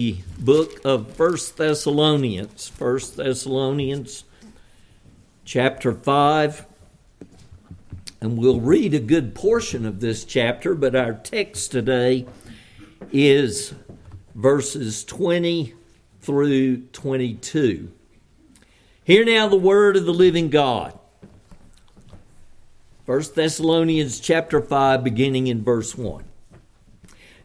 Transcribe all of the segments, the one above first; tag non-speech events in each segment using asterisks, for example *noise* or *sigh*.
the book of First Thessalonians. First Thessalonians chapter 5. And we'll read a good portion of this chapter, but our text today is verses 20 through 22. Hear now the word of the living God. 1 Thessalonians chapter 5 beginning in verse 1.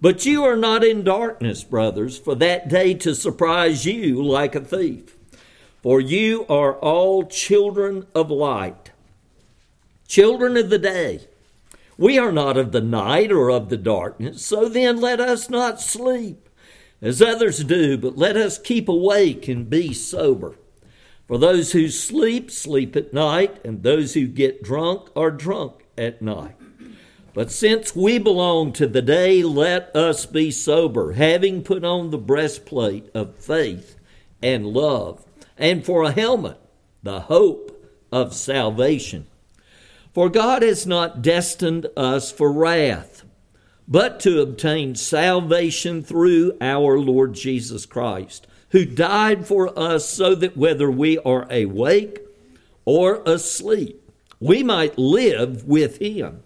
But you are not in darkness, brothers, for that day to surprise you like a thief. For you are all children of light, children of the day. We are not of the night or of the darkness, so then let us not sleep as others do, but let us keep awake and be sober. For those who sleep, sleep at night, and those who get drunk are drunk at night. But since we belong to the day, let us be sober, having put on the breastplate of faith and love, and for a helmet, the hope of salvation. For God has not destined us for wrath, but to obtain salvation through our Lord Jesus Christ, who died for us so that whether we are awake or asleep, we might live with him.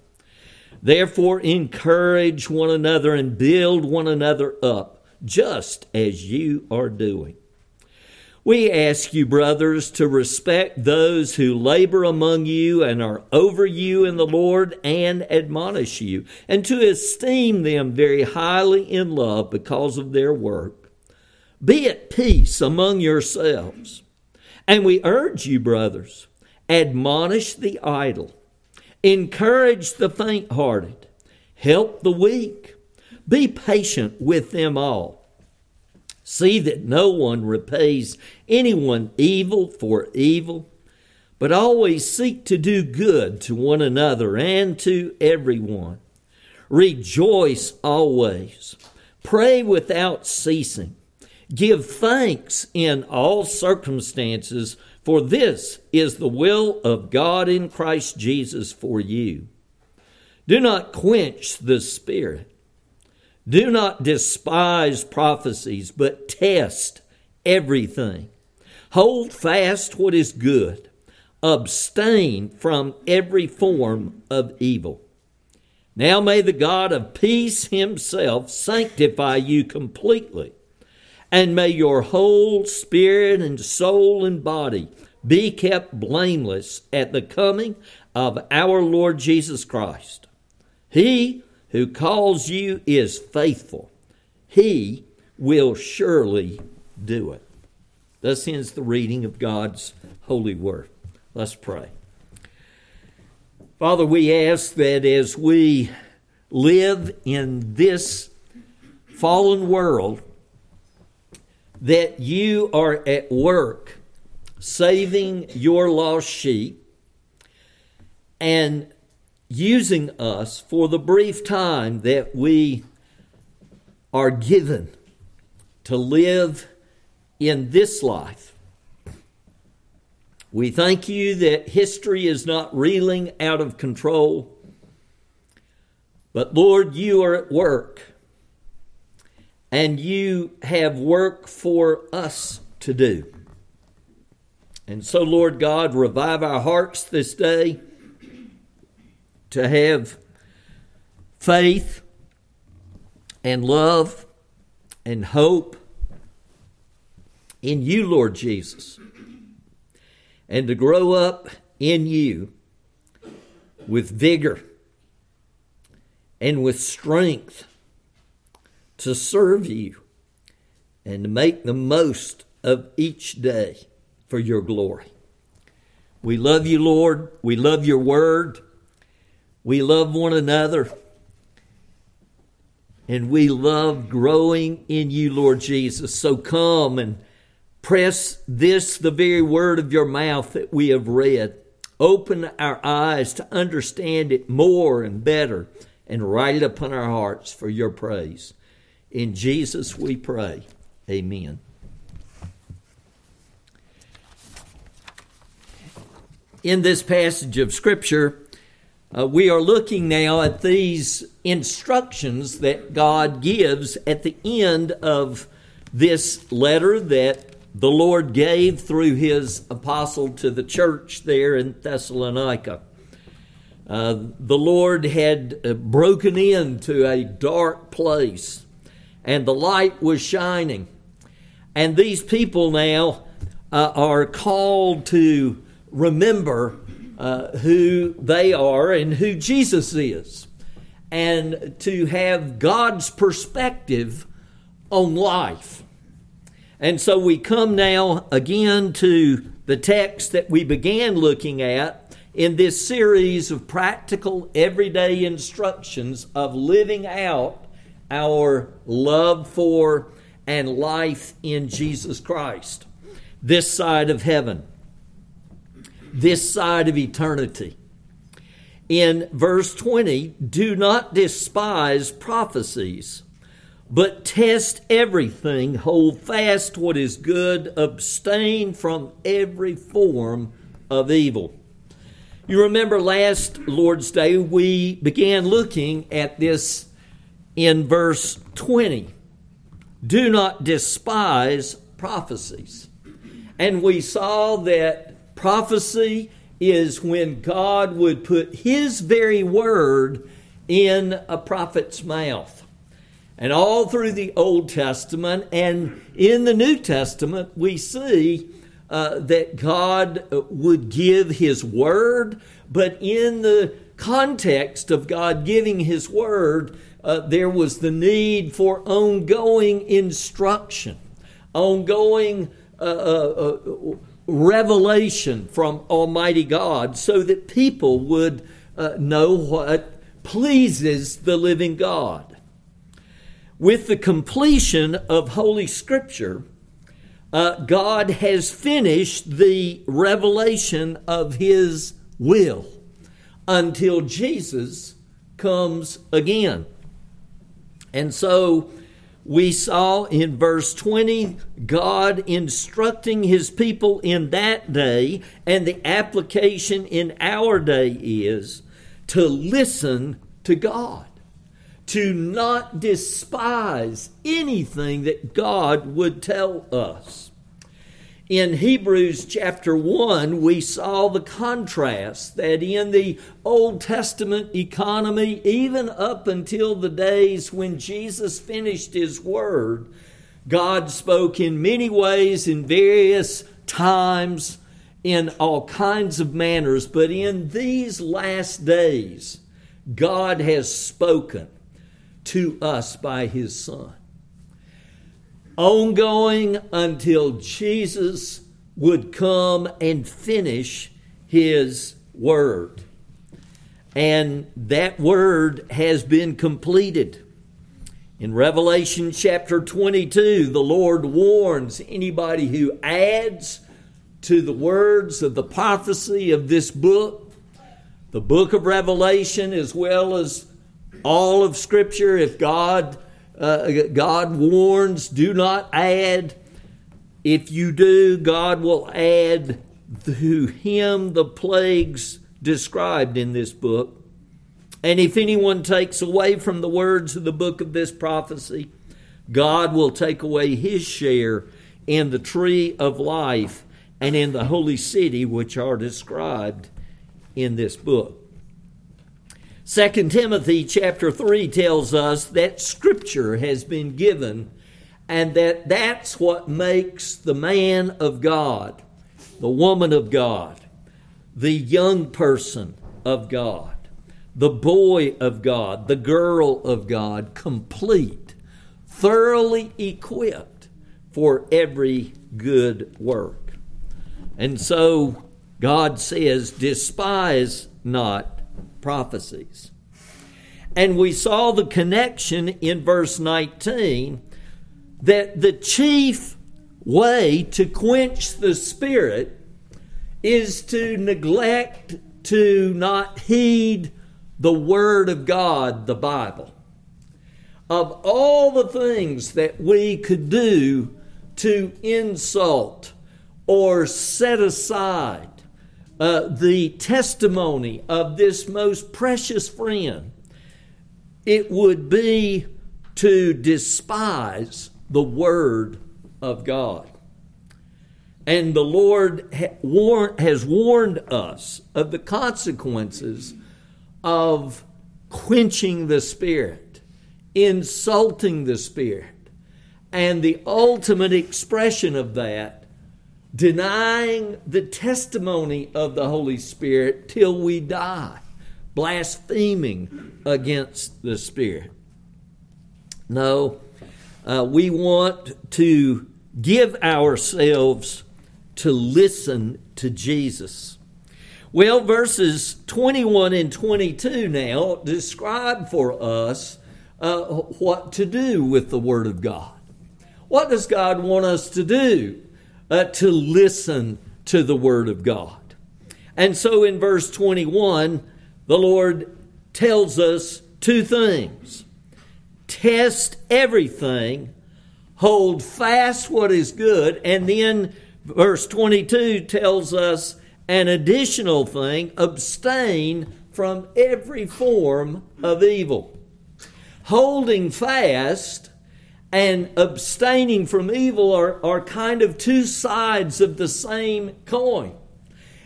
Therefore, encourage one another and build one another up, just as you are doing. We ask you, brothers, to respect those who labor among you and are over you in the Lord and admonish you, and to esteem them very highly in love because of their work. Be at peace among yourselves. And we urge you, brothers, admonish the idle Encourage the faint hearted. Help the weak. Be patient with them all. See that no one repays anyone evil for evil, but always seek to do good to one another and to everyone. Rejoice always. Pray without ceasing. Give thanks in all circumstances for this is the will of God in Christ Jesus for you. Do not quench the Spirit. Do not despise prophecies, but test everything. Hold fast what is good. Abstain from every form of evil. Now may the God of peace himself sanctify you completely and may your whole spirit and soul and body be kept blameless at the coming of our Lord Jesus Christ. He who calls you is faithful. He will surely do it. Thus ends the reading of God's holy word. Let's pray. Father, we ask that as we live in this fallen world, that you are at work saving your lost sheep and using us for the brief time that we are given to live in this life. We thank you that history is not reeling out of control, but Lord, you are at work and you have work for us to do. And so, Lord God, revive our hearts this day to have faith and love and hope in you, Lord Jesus, and to grow up in you with vigor and with strength to serve you and to make the most of each day for your glory. We love you, Lord. We love your word. We love one another. And we love growing in you, Lord Jesus. So come and press this, the very word of your mouth that we have read. Open our eyes to understand it more and better and write it upon our hearts for your praise. In Jesus we pray. Amen. In this passage of Scripture, uh, we are looking now at these instructions that God gives at the end of this letter that the Lord gave through his apostle to the church there in Thessalonica. Uh, the Lord had uh, broken into a dark place and the light was shining. And these people now uh, are called to remember uh, who they are and who Jesus is, and to have God's perspective on life. And so we come now again to the text that we began looking at in this series of practical, everyday instructions of living out our love for and life in Jesus Christ, this side of heaven this side of eternity. In verse 20, do not despise prophecies, but test everything, hold fast what is good, abstain from every form of evil. You remember last Lord's Day, we began looking at this in verse 20. Do not despise prophecies. And we saw that Prophecy is when God would put His very word in a prophet's mouth. And all through the Old Testament and in the New Testament, we see uh, that God would give His word, but in the context of God giving His word, uh, there was the need for ongoing instruction, ongoing uh, uh, uh revelation from Almighty God so that people would uh, know what pleases the living God. With the completion of Holy Scripture, uh, God has finished the revelation of His will until Jesus comes again. And so, we saw in verse 20 God instructing his people in that day, and the application in our day is to listen to God, to not despise anything that God would tell us in Hebrews chapter 1, we saw the contrast that in the Old Testament economy, even up until the days when Jesus finished his word, God spoke in many ways, in various times, in all kinds of manners. But in these last days, God has spoken to us by his Son ongoing until Jesus would come and finish his word. And that word has been completed. In Revelation chapter 22, the Lord warns anybody who adds to the words of the prophecy of this book, the book of Revelation, as well as all of Scripture, if God uh, God warns, do not add. If you do, God will add to him the plagues described in this book. And if anyone takes away from the words of the book of this prophecy, God will take away his share in the tree of life and in the holy city which are described in this book. 2 Timothy chapter 3 tells us that scripture has been given and that that's what makes the man of God, the woman of God, the young person of God, the boy of God, the girl of God complete, thoroughly equipped for every good work. And so God says, despise not prophecies. And we saw the connection in verse 19 that the chief way to quench the Spirit is to neglect to not heed the Word of God, the Bible. Of all the things that we could do to insult or set aside uh, the testimony of this most precious friend, it would be to despise the Word of God. And the Lord has warned us of the consequences of quenching the Spirit, insulting the Spirit, and the ultimate expression of that, denying the testimony of the Holy Spirit till we die, blaspheming against the Spirit. No, uh, we want to give ourselves to listen to Jesus. Well, verses 21 and 22 now describe for us uh, what to do with the Word of God. What does God want us to do? Uh, to listen to the Word of God. And so in verse 21, the Lord tells us two things test everything, hold fast what is good, and then verse 22 tells us an additional thing abstain from every form of evil. Holding fast and abstaining from evil are, are kind of two sides of the same coin.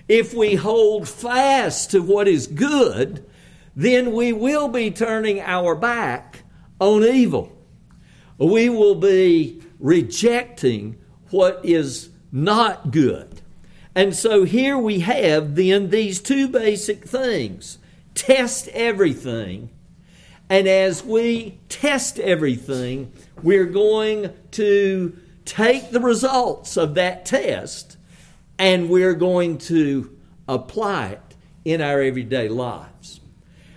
If we hold fast to what is good, then we will be turning our back on evil. We will be rejecting what is not good. And so here we have then these two basic things test everything. And as we test everything, we're going to take the results of that test and we're going to apply it in our everyday lives.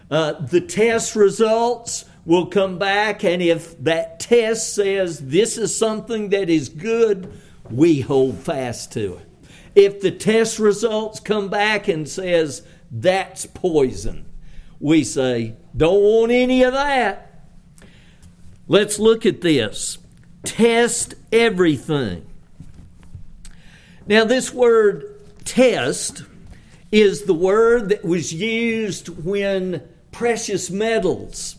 Uh, the test results will come back, and if that test says this is something that is good, we hold fast to it. If the test results come back and says that's poison, we say don't want any of that. Let's look at this. Test everything. Now, this word test is the word that was used when precious metals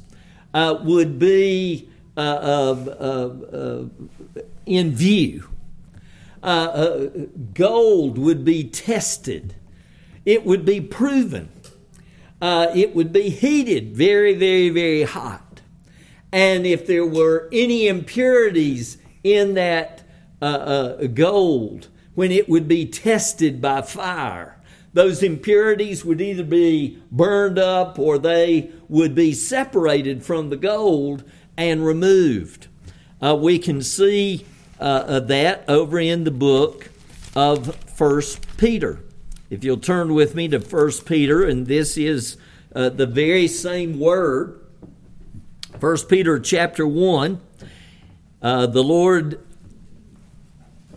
uh, would be uh, uh, in view. Uh, uh, gold would be tested, it would be proven, uh, it would be heated very, very, very hot. And if there were any impurities in that uh, uh, gold, when it would be tested by fire, those impurities would either be burned up or they would be separated from the gold and removed. Uh, we can see uh, that over in the book of First Peter. If you'll turn with me to First Peter, and this is uh, the very same word. First Peter chapter one. Uh, the Lord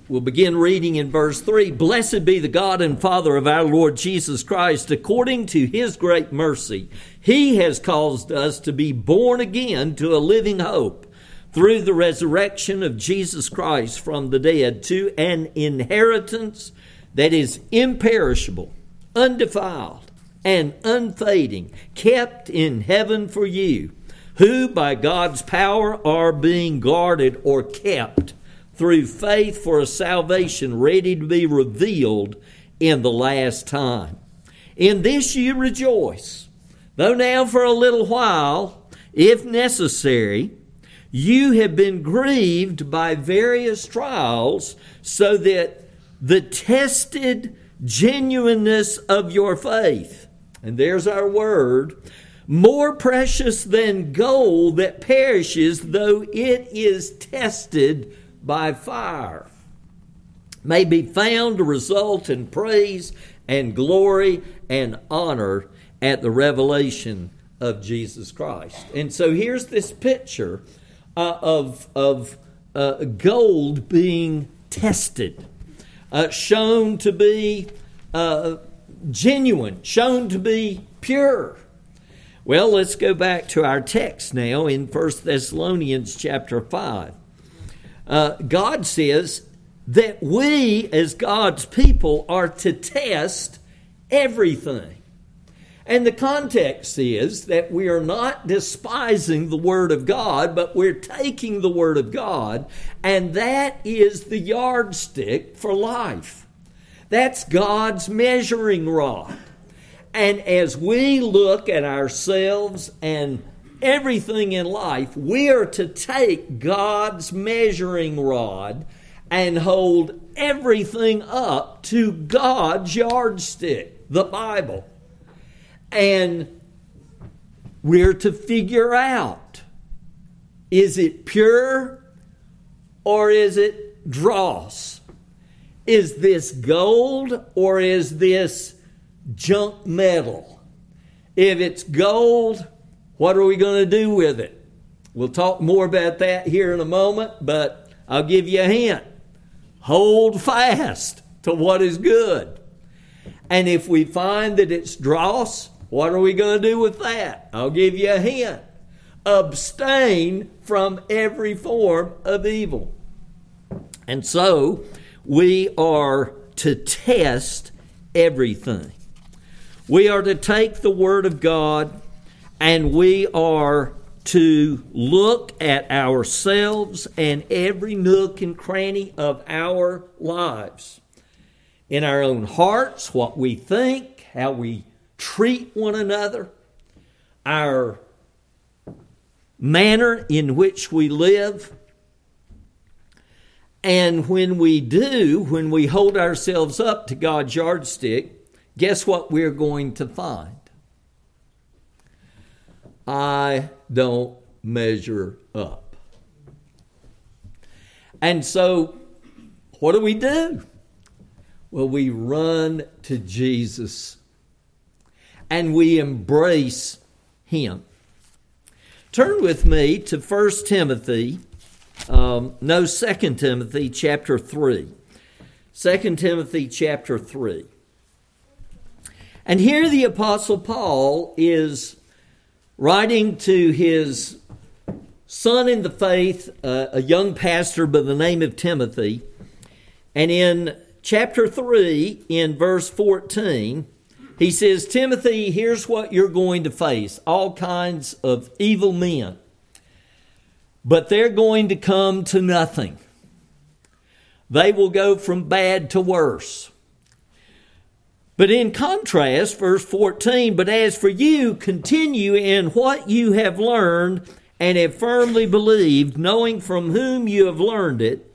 We'll begin reading in verse 3 Blessed be the God and Father of our Lord Jesus Christ. According to his great mercy, he has caused us to be born again to a living hope through the resurrection of Jesus Christ from the dead to an inheritance that is imperishable, undefiled, and unfading, kept in heaven for you, who by God's power are being guarded or kept through faith for a salvation ready to be revealed in the last time. In this you rejoice, though now for a little while, if necessary, you have been grieved by various trials, so that the tested genuineness of your faith, and there's our word, more precious than gold that perishes, though it is tested by fire, may be found to result in praise and glory and honor at the revelation of Jesus Christ. And so here's this picture uh, of, of uh, gold being tested, uh, shown to be uh, genuine, shown to be pure. Well, let's go back to our text now in 1 Thessalonians chapter 5. Uh, God says that we, as God's people, are to test everything. And the context is that we are not despising the Word of God, but we're taking the Word of God, and that is the yardstick for life. That's God's measuring rod. And as we look at ourselves and everything in life, we are to take God's measuring rod and hold everything up to God's yardstick, the Bible. And we're to figure out is it pure or is it dross? Is this gold or is this junk metal? If it's gold, what are we going to do with it? We'll talk more about that here in a moment, but I'll give you a hint. Hold fast to what is good. And if we find that it's dross, what are we going to do with that? I'll give you a hint. Abstain from every form of evil. And so we are to test everything. We are to take the Word of God and we are to look at ourselves and every nook and cranny of our lives. In our own hearts, what we think, how we treat one another, our manner in which we live. And when we do, when we hold ourselves up to God's yardstick, guess what we're going to find? I don't measure up. And so, what do we do? Well, we run to Jesus and we embrace Him. Turn with me to 1 Timothy, um, no, 2 Timothy chapter 3. 2 Timothy chapter 3. And here the Apostle Paul is writing to his son in the faith, uh, a young pastor by the name of Timothy. And in chapter 3, in verse 14, he says, Timothy, here's what you're going to face all kinds of evil men, but they're going to come to nothing. They will go from bad to worse. But in contrast, verse 14, but as for you, continue in what you have learned and have firmly believed, knowing from whom you have learned it,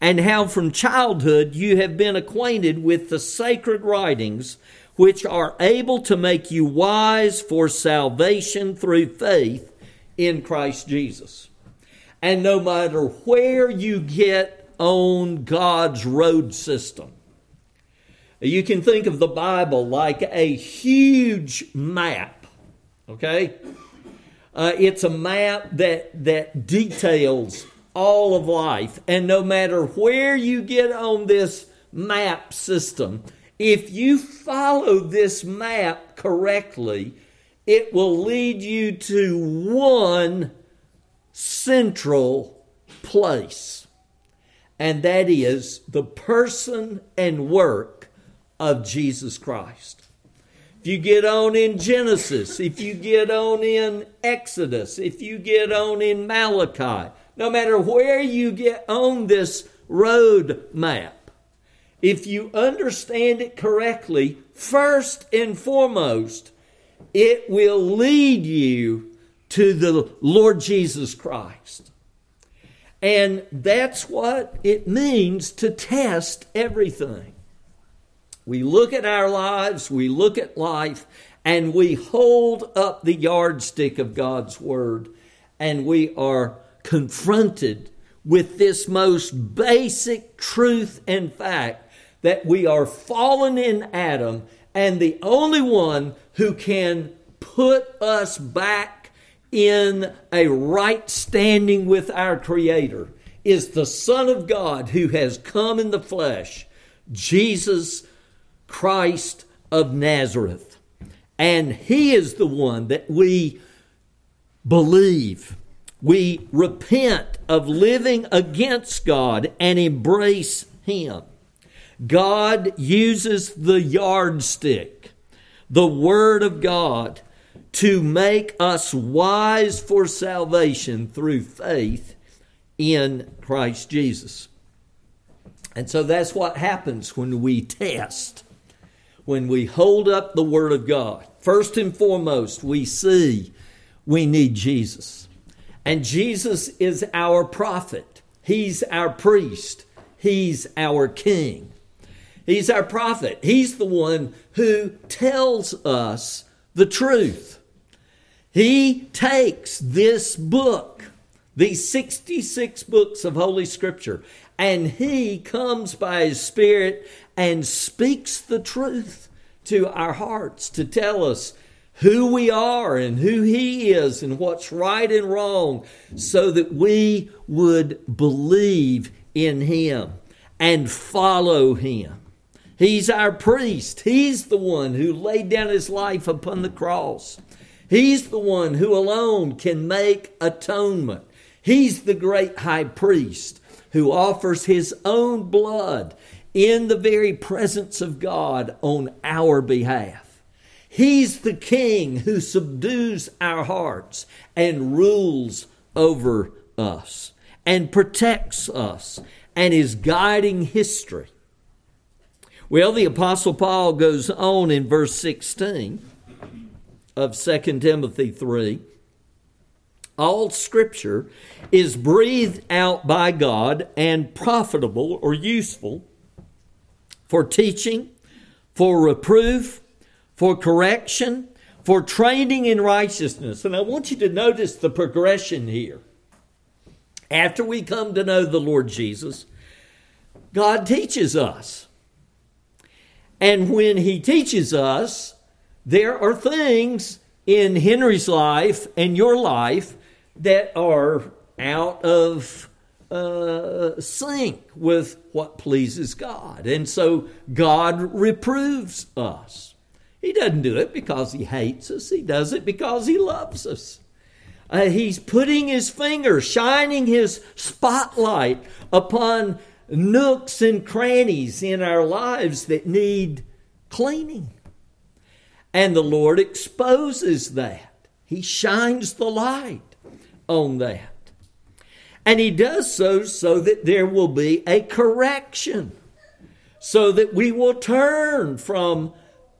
and how from childhood you have been acquainted with the sacred writings which are able to make you wise for salvation through faith in Christ Jesus. And no matter where you get on God's road system, you can think of the Bible like a huge map, okay? Uh, it's a map that, that details all of life. And no matter where you get on this map system, if you follow this map correctly, it will lead you to one central place, and that is the person and work of Jesus Christ. If you get on in Genesis, if you get on in Exodus, if you get on in Malachi, no matter where you get on this road map, if you understand it correctly, first and foremost, it will lead you to the Lord Jesus Christ. And that's what it means to test everything. We look at our lives, we look at life, and we hold up the yardstick of God's Word, and we are confronted with this most basic truth and fact that we are fallen in Adam, and the only one who can put us back in a right standing with our Creator is the Son of God who has come in the flesh, Jesus Christ of Nazareth. And He is the one that we believe. We repent of living against God and embrace Him. God uses the yardstick, the Word of God, to make us wise for salvation through faith in Christ Jesus. And so that's what happens when we test, when we hold up the Word of God. First and foremost, we see we need Jesus. And Jesus is our prophet, He's our priest, He's our king. He's our prophet. He's the one who tells us the truth. He takes this book, these 66 books of Holy Scripture, and he comes by his Spirit and speaks the truth to our hearts to tell us who we are and who He is and what's right and wrong so that we would believe in Him and follow Him. He's our priest. He's the one who laid down His life upon the cross. He's the one who alone can make atonement. He's the great high priest who offers His own blood in the very presence of God on our behalf. He's the king who subdues our hearts and rules over us and protects us and is guiding history. Well, the Apostle Paul goes on in verse 16 of 2 Timothy 3. All scripture is breathed out by God and profitable or useful for teaching, for reproof, for correction, for training in righteousness. And I want you to notice the progression here. After we come to know the Lord Jesus, God teaches us. And when He teaches us, there are things in Henry's life and your life that are out of uh, sync with what pleases God. And so God reproves us. He doesn't do it because he hates us, he does it because he loves us. Uh, he's putting his finger, shining his spotlight upon nooks and crannies in our lives that need cleaning. And the Lord exposes that. He shines the light on that. And He does so so that there will be a correction, so that we will turn from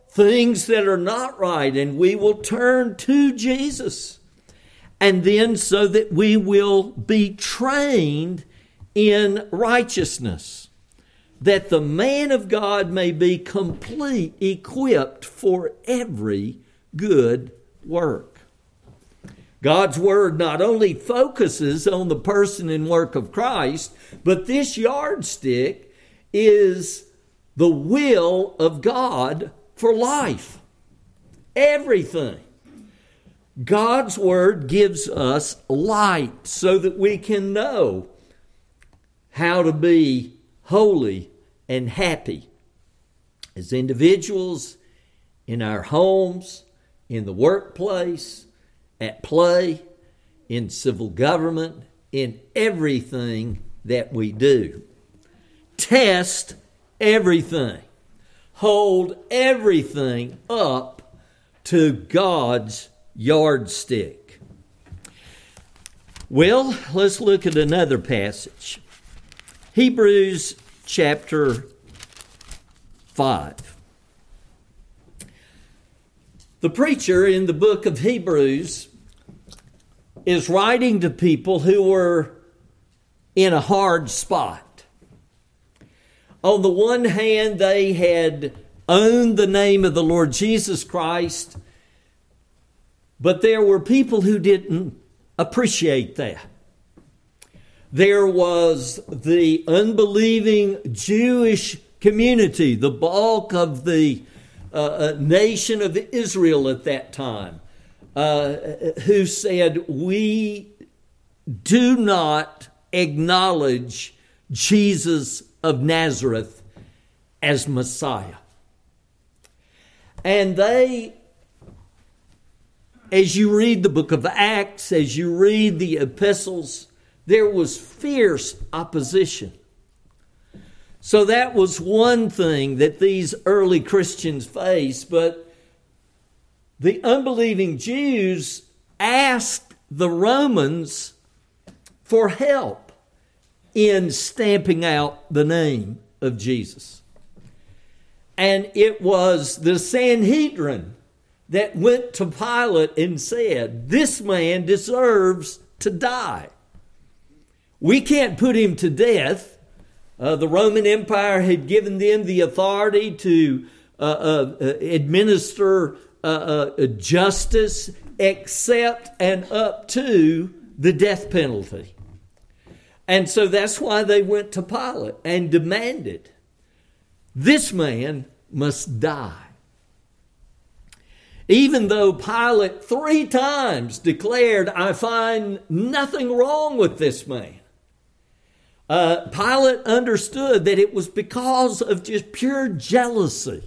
things that are not right, and we will turn to Jesus. And then so that we will be trained in righteousness, that the man of God may be complete, equipped for every good work. God's Word not only focuses on the person and work of Christ, but this yardstick is the will of God for life. Everything. God's Word gives us light so that we can know how to be holy and happy as individuals, in our homes, in the workplace, at play, in civil government, in everything that we do. Test everything hold everything up to God's yardstick. Well, let's look at another passage. Hebrews chapter 5. The preacher in the book of Hebrews is writing to people who were in a hard spot on the one hand, they had owned the name of the Lord Jesus Christ, but there were people who didn't appreciate that. There was the unbelieving Jewish community, the bulk of the uh, nation of Israel at that time, uh, who said, We do not acknowledge Jesus of Nazareth as Messiah. And they, as you read the book of Acts, as you read the epistles, there was fierce opposition. So that was one thing that these early Christians faced, but the unbelieving Jews asked the Romans for help in stamping out the name of Jesus. And it was the Sanhedrin that went to Pilate and said, This man deserves to die. We can't put him to death. Uh, the Roman Empire had given them the authority to uh, uh, uh administer uh, justice except and up to the death penalty. And so that's why they went to Pilate and demanded this man must die. Even though Pilate three times declared, I find nothing wrong with this man. Uh, Pilate understood that it was because of just pure jealousy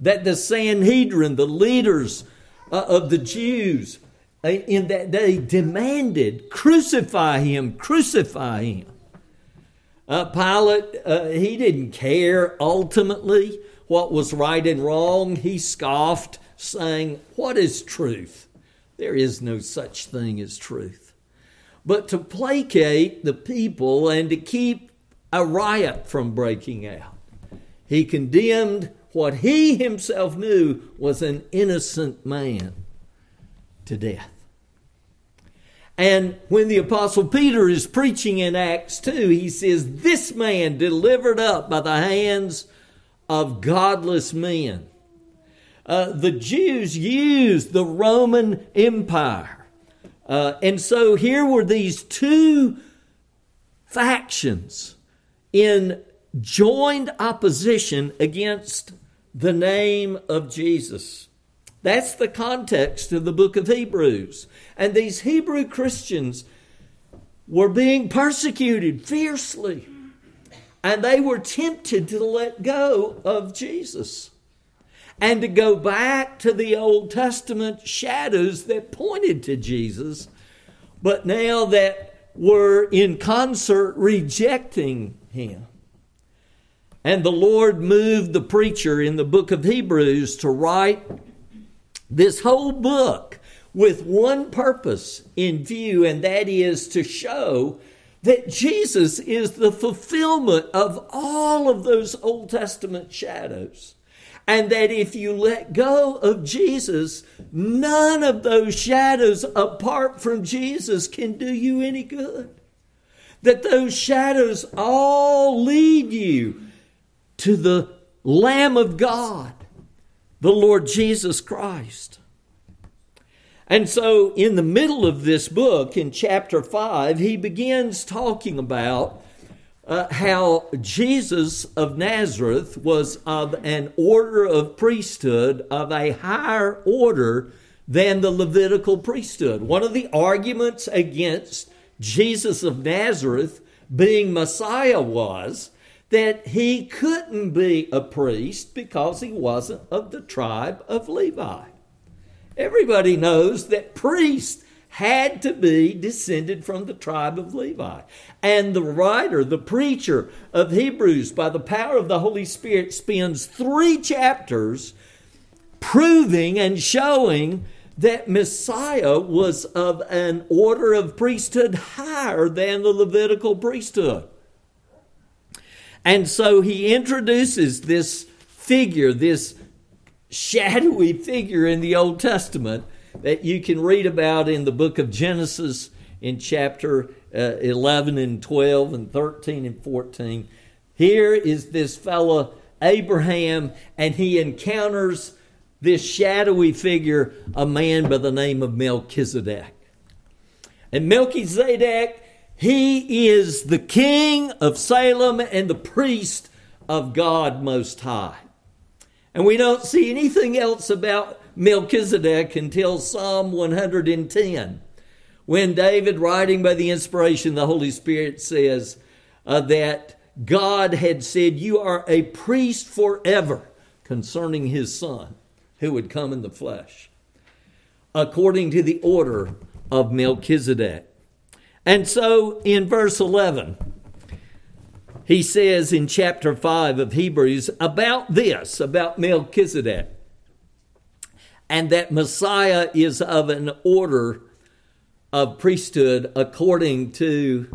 that the Sanhedrin, the leaders uh, of the Jews uh, in that day, demanded, Crucify him, crucify him. Uh, Pilate, uh, he didn't care ultimately what was right and wrong. He scoffed, saying, What is truth? There is no such thing as truth. But to placate the people and to keep a riot from breaking out, he condemned what he himself knew was an innocent man to death. And when the Apostle Peter is preaching in Acts 2, he says, This man delivered up by the hands of godless men. Uh, the Jews used the Roman Empire. Uh, and so here were these two factions in joined opposition against the name of Jesus. That's the context of the book of Hebrews. And these Hebrew Christians were being persecuted fiercely. And they were tempted to let go of Jesus and to go back to the Old Testament shadows that pointed to Jesus, but now that were in concert rejecting him. And the Lord moved the preacher in the book of Hebrews to write this whole book with one purpose in view, and that is to show that Jesus is the fulfillment of all of those Old Testament shadows. And that if you let go of Jesus, none of those shadows apart from Jesus can do you any good. That those shadows all lead you to the Lamb of God, the Lord Jesus Christ. And so, in the middle of this book, in chapter 5, he begins talking about uh, how Jesus of Nazareth was of an order of priesthood of a higher order than the Levitical priesthood. One of the arguments against Jesus of Nazareth being Messiah was that he couldn't be a priest because he wasn't of the tribe of Levi. Everybody knows that priests had to be descended from the tribe of Levi. And the writer, the preacher of Hebrews, by the power of the Holy Spirit, spends three chapters proving and showing that Messiah was of an order of priesthood higher than the Levitical priesthood. And so he introduces this figure, this shadowy figure in the Old Testament that you can read about in the book of Genesis in chapter uh, 11 and 12 and 13 and 14. Here is this fellow, Abraham, and he encounters this shadowy figure, a man by the name of Melchizedek. And Melchizedek he is the king of Salem and the priest of God Most High. And we don't see anything else about Melchizedek until Psalm 110, when David, writing by the inspiration of the Holy Spirit, says uh, that God had said, You are a priest forever concerning his son who would come in the flesh, according to the order of Melchizedek. And so in verse 11, he says in chapter 5 of Hebrews about this, about Melchizedek, and that Messiah is of an order of priesthood according to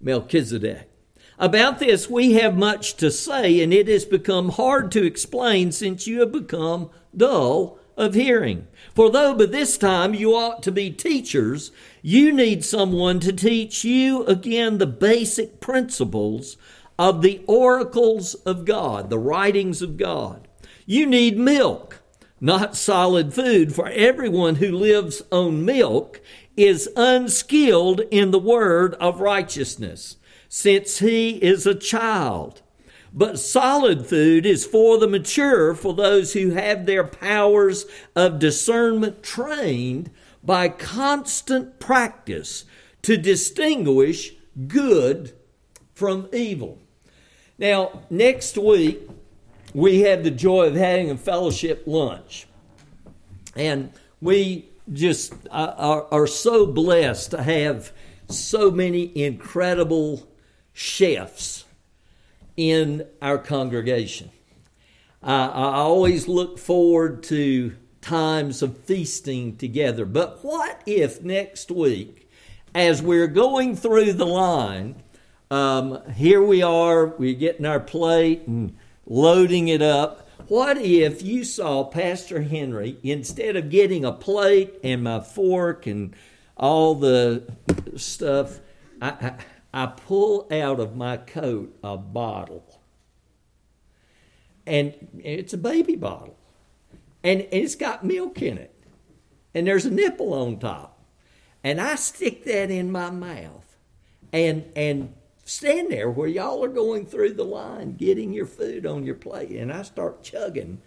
Melchizedek. About this, we have much to say, and it has become hard to explain since you have become dull of hearing. For though by this time you ought to be teachers, you need someone to teach you again the basic principles of the oracles of God, the writings of God. You need milk, not solid food, for everyone who lives on milk is unskilled in the word of righteousness since he is a child. But solid food is for the mature, for those who have their powers of discernment trained by constant practice to distinguish good from evil. Now, next week, we have the joy of having a fellowship lunch. And we just are, are so blessed to have so many incredible chefs in our congregation. I, I always look forward to times of feasting together. But what if next week, as we're going through the line, um, here we are, we're getting our plate and loading it up. What if you saw Pastor Henry, instead of getting a plate and my fork and all the stuff, I, I I pull out of my coat a bottle. And it's a baby bottle. And it's got milk in it. And there's a nipple on top. And I stick that in my mouth and and stand there where y'all are going through the line getting your food on your plate. And I start chugging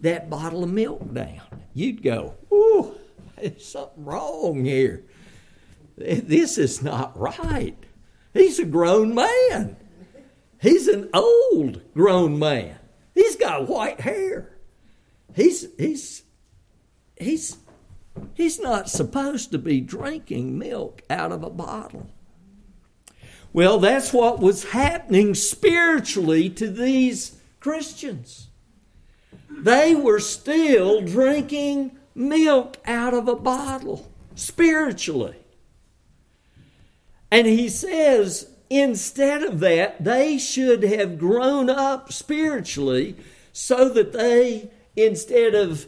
that bottle of milk down. You'd go, ooh, there's something wrong here. This is not right. He's a grown man. He's an old grown man. He's got white hair. He's he's he's he's not supposed to be drinking milk out of a bottle. Well, that's what was happening spiritually to these Christians. They were still drinking milk out of a bottle spiritually. And he says, instead of that, they should have grown up spiritually so that they, instead of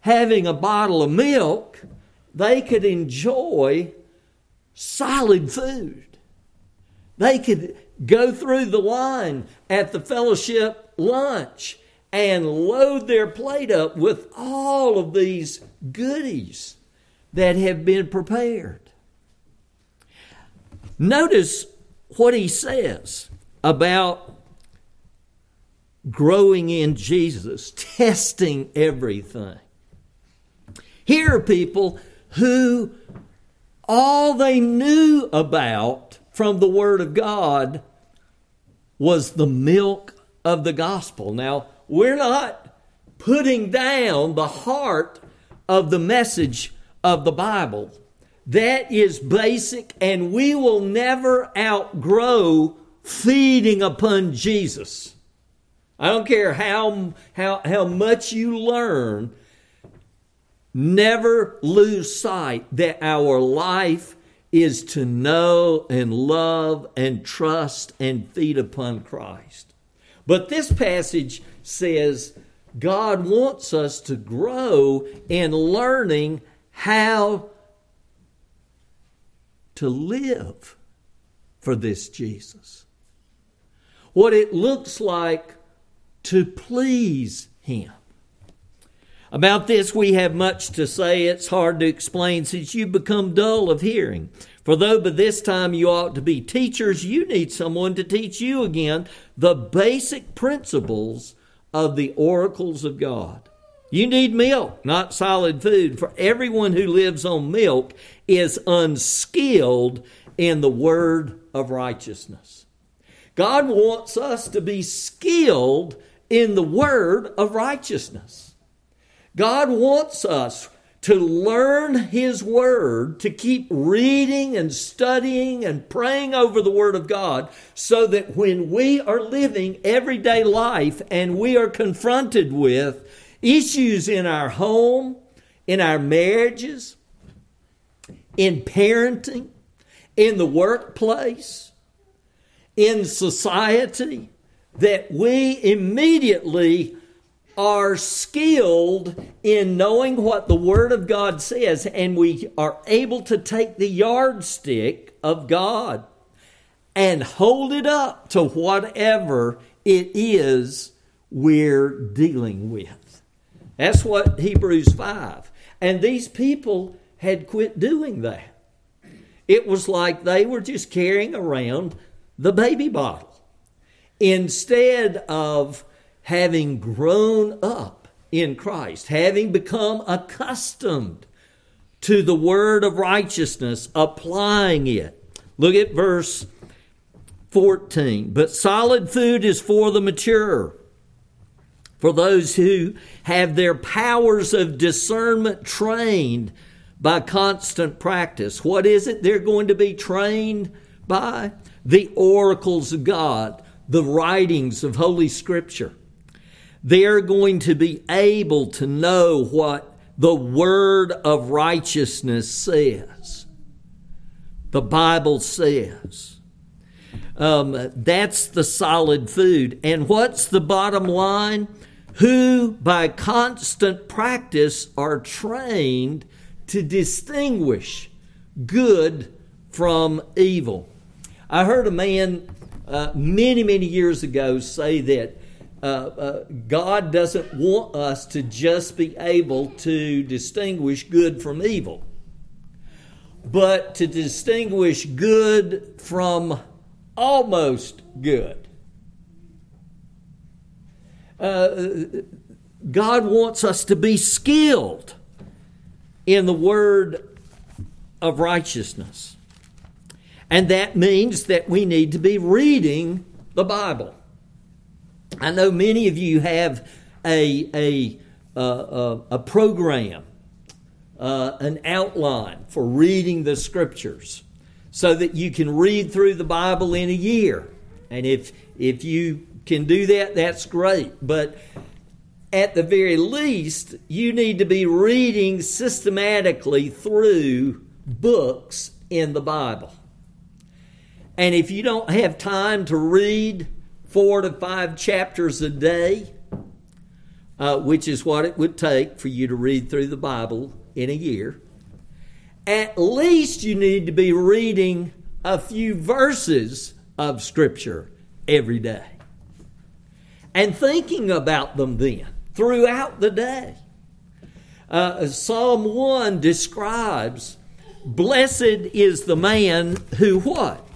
having a bottle of milk, they could enjoy solid food. They could go through the line at the fellowship lunch and load their plate up with all of these goodies that have been prepared. Notice what he says about growing in Jesus, *laughs* testing everything. Here are people who all they knew about from the Word of God was the milk of the gospel. Now, we're not putting down the heart of the message of the Bible. That is basic, and we will never outgrow feeding upon Jesus. I don't care how, how, how much you learn, never lose sight that our life is to know and love and trust and feed upon Christ. But this passage says God wants us to grow in learning how to live for this Jesus. What it looks like to please Him. About this, we have much to say. It's hard to explain since you become dull of hearing. For though by this time you ought to be teachers, you need someone to teach you again the basic principles of the oracles of God. You need milk, not solid food. For everyone who lives on milk is unskilled in the word of righteousness. God wants us to be skilled in the word of righteousness. God wants us to learn His Word, to keep reading and studying and praying over the Word of God, so that when we are living everyday life and we are confronted with issues in our home, in our marriages, in parenting, in the workplace, in society, that we immediately are skilled in knowing what the Word of God says, and we are able to take the yardstick of God and hold it up to whatever it is we're dealing with. That's what Hebrews 5. And these people had quit doing that. It was like they were just carrying around the baby bottle instead of having grown up in Christ, having become accustomed to the word of righteousness, applying it. Look at verse 14. But solid food is for the mature, for those who have their powers of discernment trained by constant practice. What is it they're going to be trained by? The oracles of God, the writings of Holy Scripture they're going to be able to know what the word of righteousness says. The Bible says. Um, that's the solid food. And what's the bottom line? Who, by constant practice, are trained to distinguish good from evil. I heard a man uh, many, many years ago say that uh, uh, God doesn't want us to just be able to distinguish good from evil, but to distinguish good from almost good. Uh, God wants us to be skilled in the word of righteousness. And that means that we need to be reading the Bible. I know many of you have a, a, uh, a, program, uh, an outline for reading the scriptures so that you can read through the Bible in a year. And if, if you can do that, that's great. But at the very least, you need to be reading systematically through books in the Bible. And if you don't have time to read four to five chapters a day, uh, which is what it would take for you to read through the Bible in a year, at least you need to be reading a few verses of Scripture every day and thinking about them then throughout the day. Uh, Psalm 1 describes Blessed is the man who what?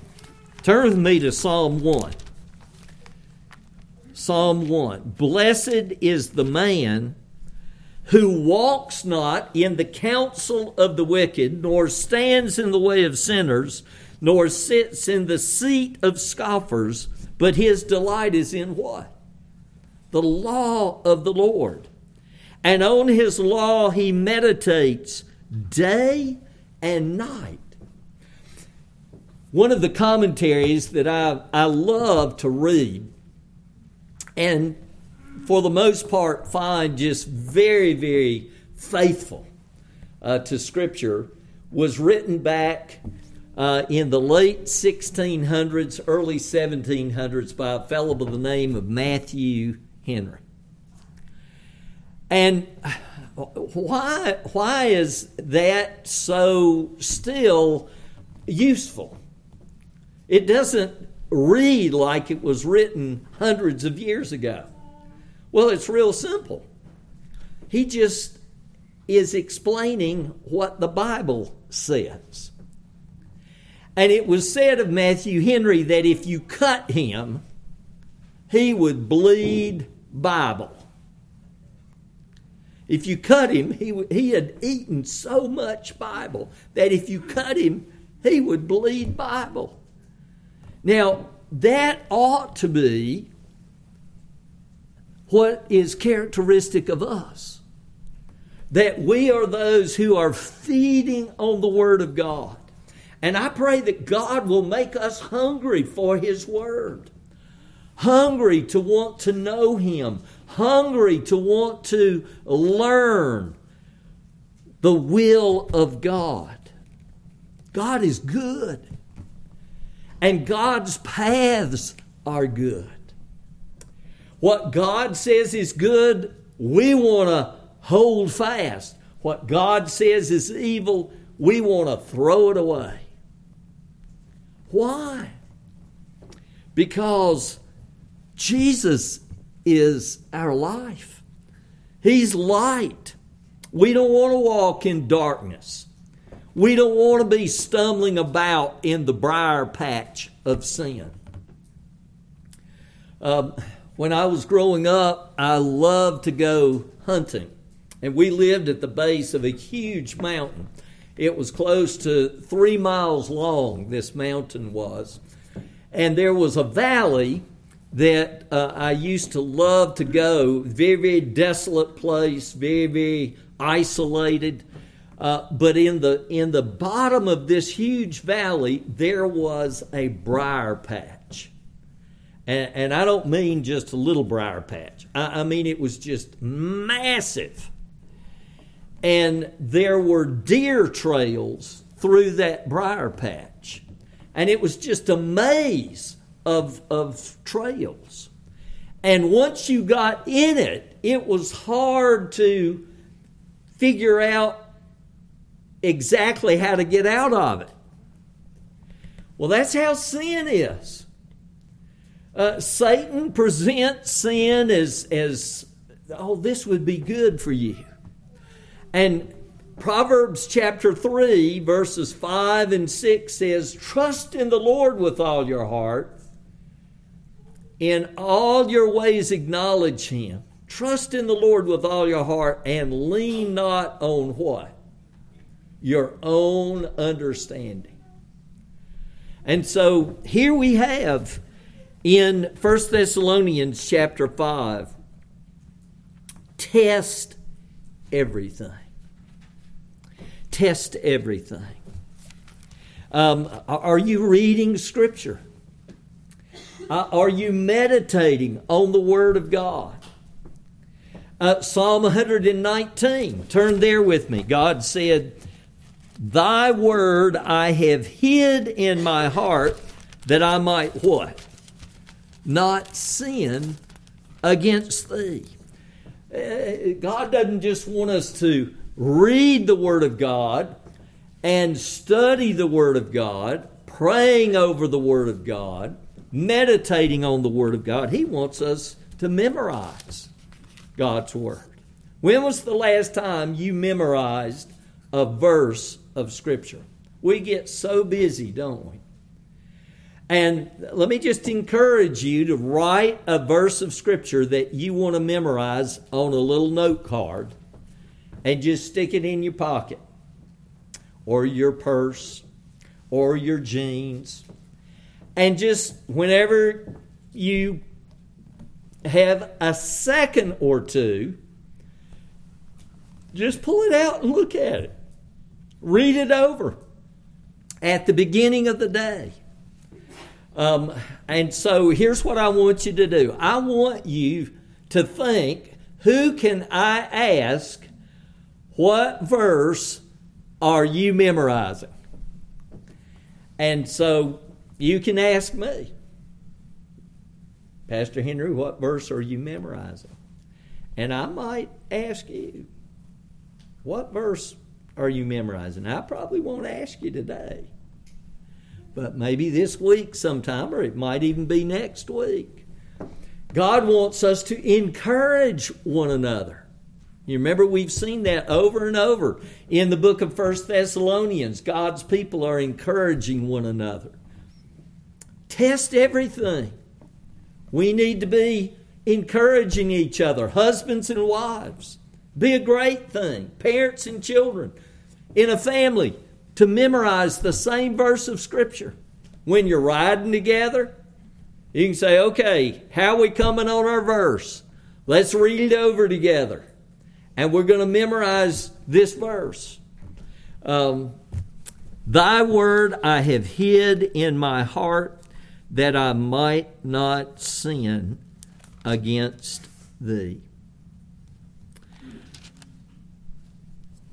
Turn with me to Psalm 1. Psalm 1 Blessed is the man who walks not in the counsel of the wicked, nor stands in the way of sinners, nor sits in the seat of scoffers, but his delight is in what? The law of the Lord. And on his law he meditates day and night. One of the commentaries that I, I love to read and for the most part find just very, very faithful uh, to Scripture, was written back uh, in the late 1600s, early 1700s by a fellow by the name of Matthew Henry. And why, why is that so still useful? It doesn't read like it was written hundreds of years ago? Well, it's real simple. He just is explaining what the Bible says. And it was said of Matthew Henry that if you cut him, he would bleed Bible. If you cut him, he, he had eaten so much Bible that if you cut him, he would bleed Bible. Now, that ought to be what is characteristic of us. That we are those who are feeding on the Word of God. And I pray that God will make us hungry for His Word, hungry to want to know Him, hungry to want to learn the will of God. God is good, and God's paths are good. What God says is good, we want to hold fast. What God says is evil, we want to throw it away. Why? Because Jesus is our life. He's light. We don't want to walk in darkness. We don't want to be stumbling about in the briar patch of sin. Um, when I was growing up, I loved to go hunting. And we lived at the base of a huge mountain. It was close to three miles long, this mountain was. And there was a valley that uh, I used to love to go. Very, very desolate place, very, very isolated. Uh, but in the in the bottom of this huge valley, there was a briar patch, and, and I don't mean just a little briar patch. I, I mean it was just massive, and there were deer trails through that briar patch, and it was just a maze of, of trails. And once you got in it, it was hard to figure out exactly how to get out of it. Well, that's how sin is. Uh, Satan presents sin as, as, oh, this would be good for you. And Proverbs chapter 3, verses 5 and 6 says, Trust in the Lord with all your heart in all your ways, acknowledge Him. Trust in the Lord with all your heart and lean not on what? Your own understanding. And so here we have in 1 Thessalonians chapter 5 test everything. Test everything. Um, are you reading Scripture? Uh, are you meditating on the Word of God? Uh, Psalm 119, turn there with me. God said, Thy word I have hid in my heart that I might what? Not sin against thee. Uh, God doesn't just want us to read the Word of God and study the Word of God, praying over the Word of God meditating on the Word of God. He wants us to memorize God's Word. When was the last time you memorized a verse of Scripture? We get so busy, don't we? And let me just encourage you to write a verse of Scripture that you want to memorize on a little note card and just stick it in your pocket or your purse or your jeans and just whenever you have a second or two, just pull it out and look at it. Read it over at the beginning of the day. Um, and so here's what I want you to do I want you to think who can I ask what verse are you memorizing? And so you can ask me, Pastor Henry, what verse are you memorizing? And I might ask you, what verse are you memorizing? I probably won't ask you today. But maybe this week sometime, or it might even be next week. God wants us to encourage one another. You remember we've seen that over and over in the book of First Thessalonians. God's people are encouraging one another. Test everything. We need to be encouraging each other, husbands and wives. Be a great thing. Parents and children in a family to memorize the same verse of Scripture. When you're riding together, you can say, okay, how we coming on our verse? Let's read it over together. And we're going to memorize this verse. Um, Thy word I have hid in my heart that I might not sin against thee.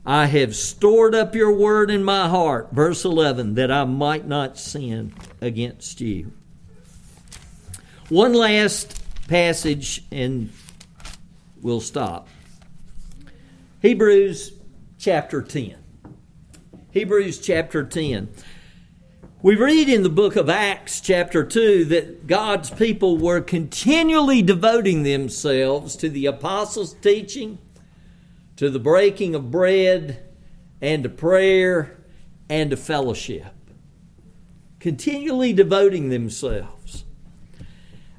I have stored up your word in my heart, verse 11, that I might not sin against you. One last passage, and we'll stop. Hebrews chapter 10. Hebrews chapter 10. We read in the book of Acts, chapter 2, that God's people were continually devoting themselves to the apostles' teaching, to the breaking of bread, and to prayer, and to fellowship. Continually devoting themselves.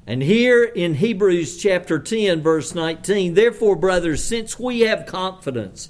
And here in Hebrews chapter 10, verse 19, therefore, brothers, since we have confidence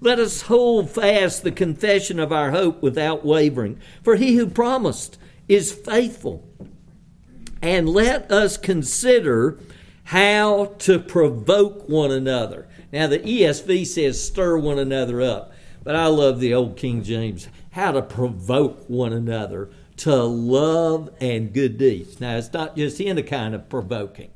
Let us hold fast the confession of our hope without wavering, for he who promised is faithful. And let us consider how to provoke one another. Now, the ESV says stir one another up, but I love the old King James how to provoke one another to love and good deeds. Now, it's not just any kind of provoking.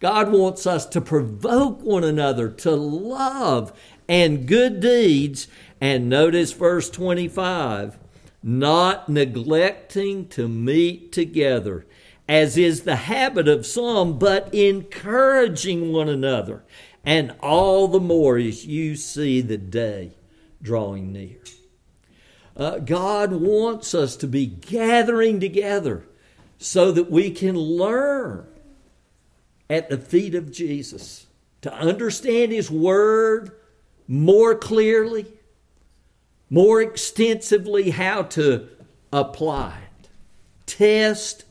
God wants us to provoke one another to love and good deeds. And notice verse 25 not neglecting to meet together, as is the habit of some, but encouraging one another, and all the more as you see the day drawing near. Uh, God wants us to be gathering together so that we can learn at the feet of Jesus, to understand His Word, more clearly, more extensively how to apply it. Test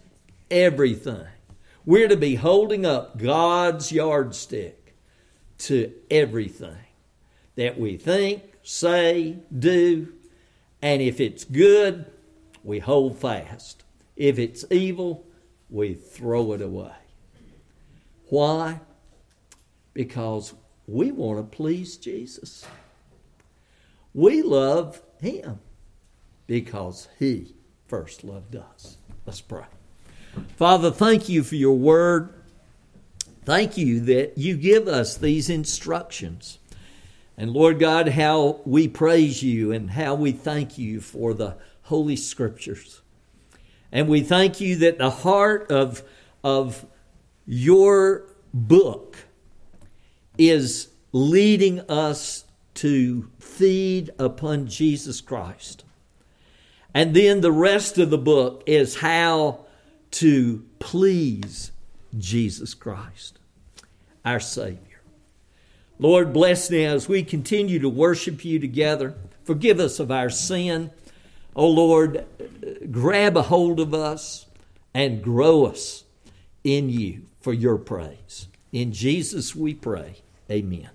everything. We're to be holding up God's yardstick to everything that we think, say, do, and if it's good, we hold fast. If it's evil, we throw it away. Why? Because we want to please Jesus. We love Him because He first loved us. Let's pray. Father, thank you for your word. Thank you that you give us these instructions. And Lord God, how we praise you and how we thank you for the Holy Scriptures. And we thank you that the heart of, of your book is leading us to feed upon Jesus Christ. And then the rest of the book is how to please Jesus Christ, our Savior. Lord, bless now as we continue to worship you together. Forgive us of our sin. Oh Lord, grab a hold of us and grow us in you for your praise. In Jesus we pray. Amen.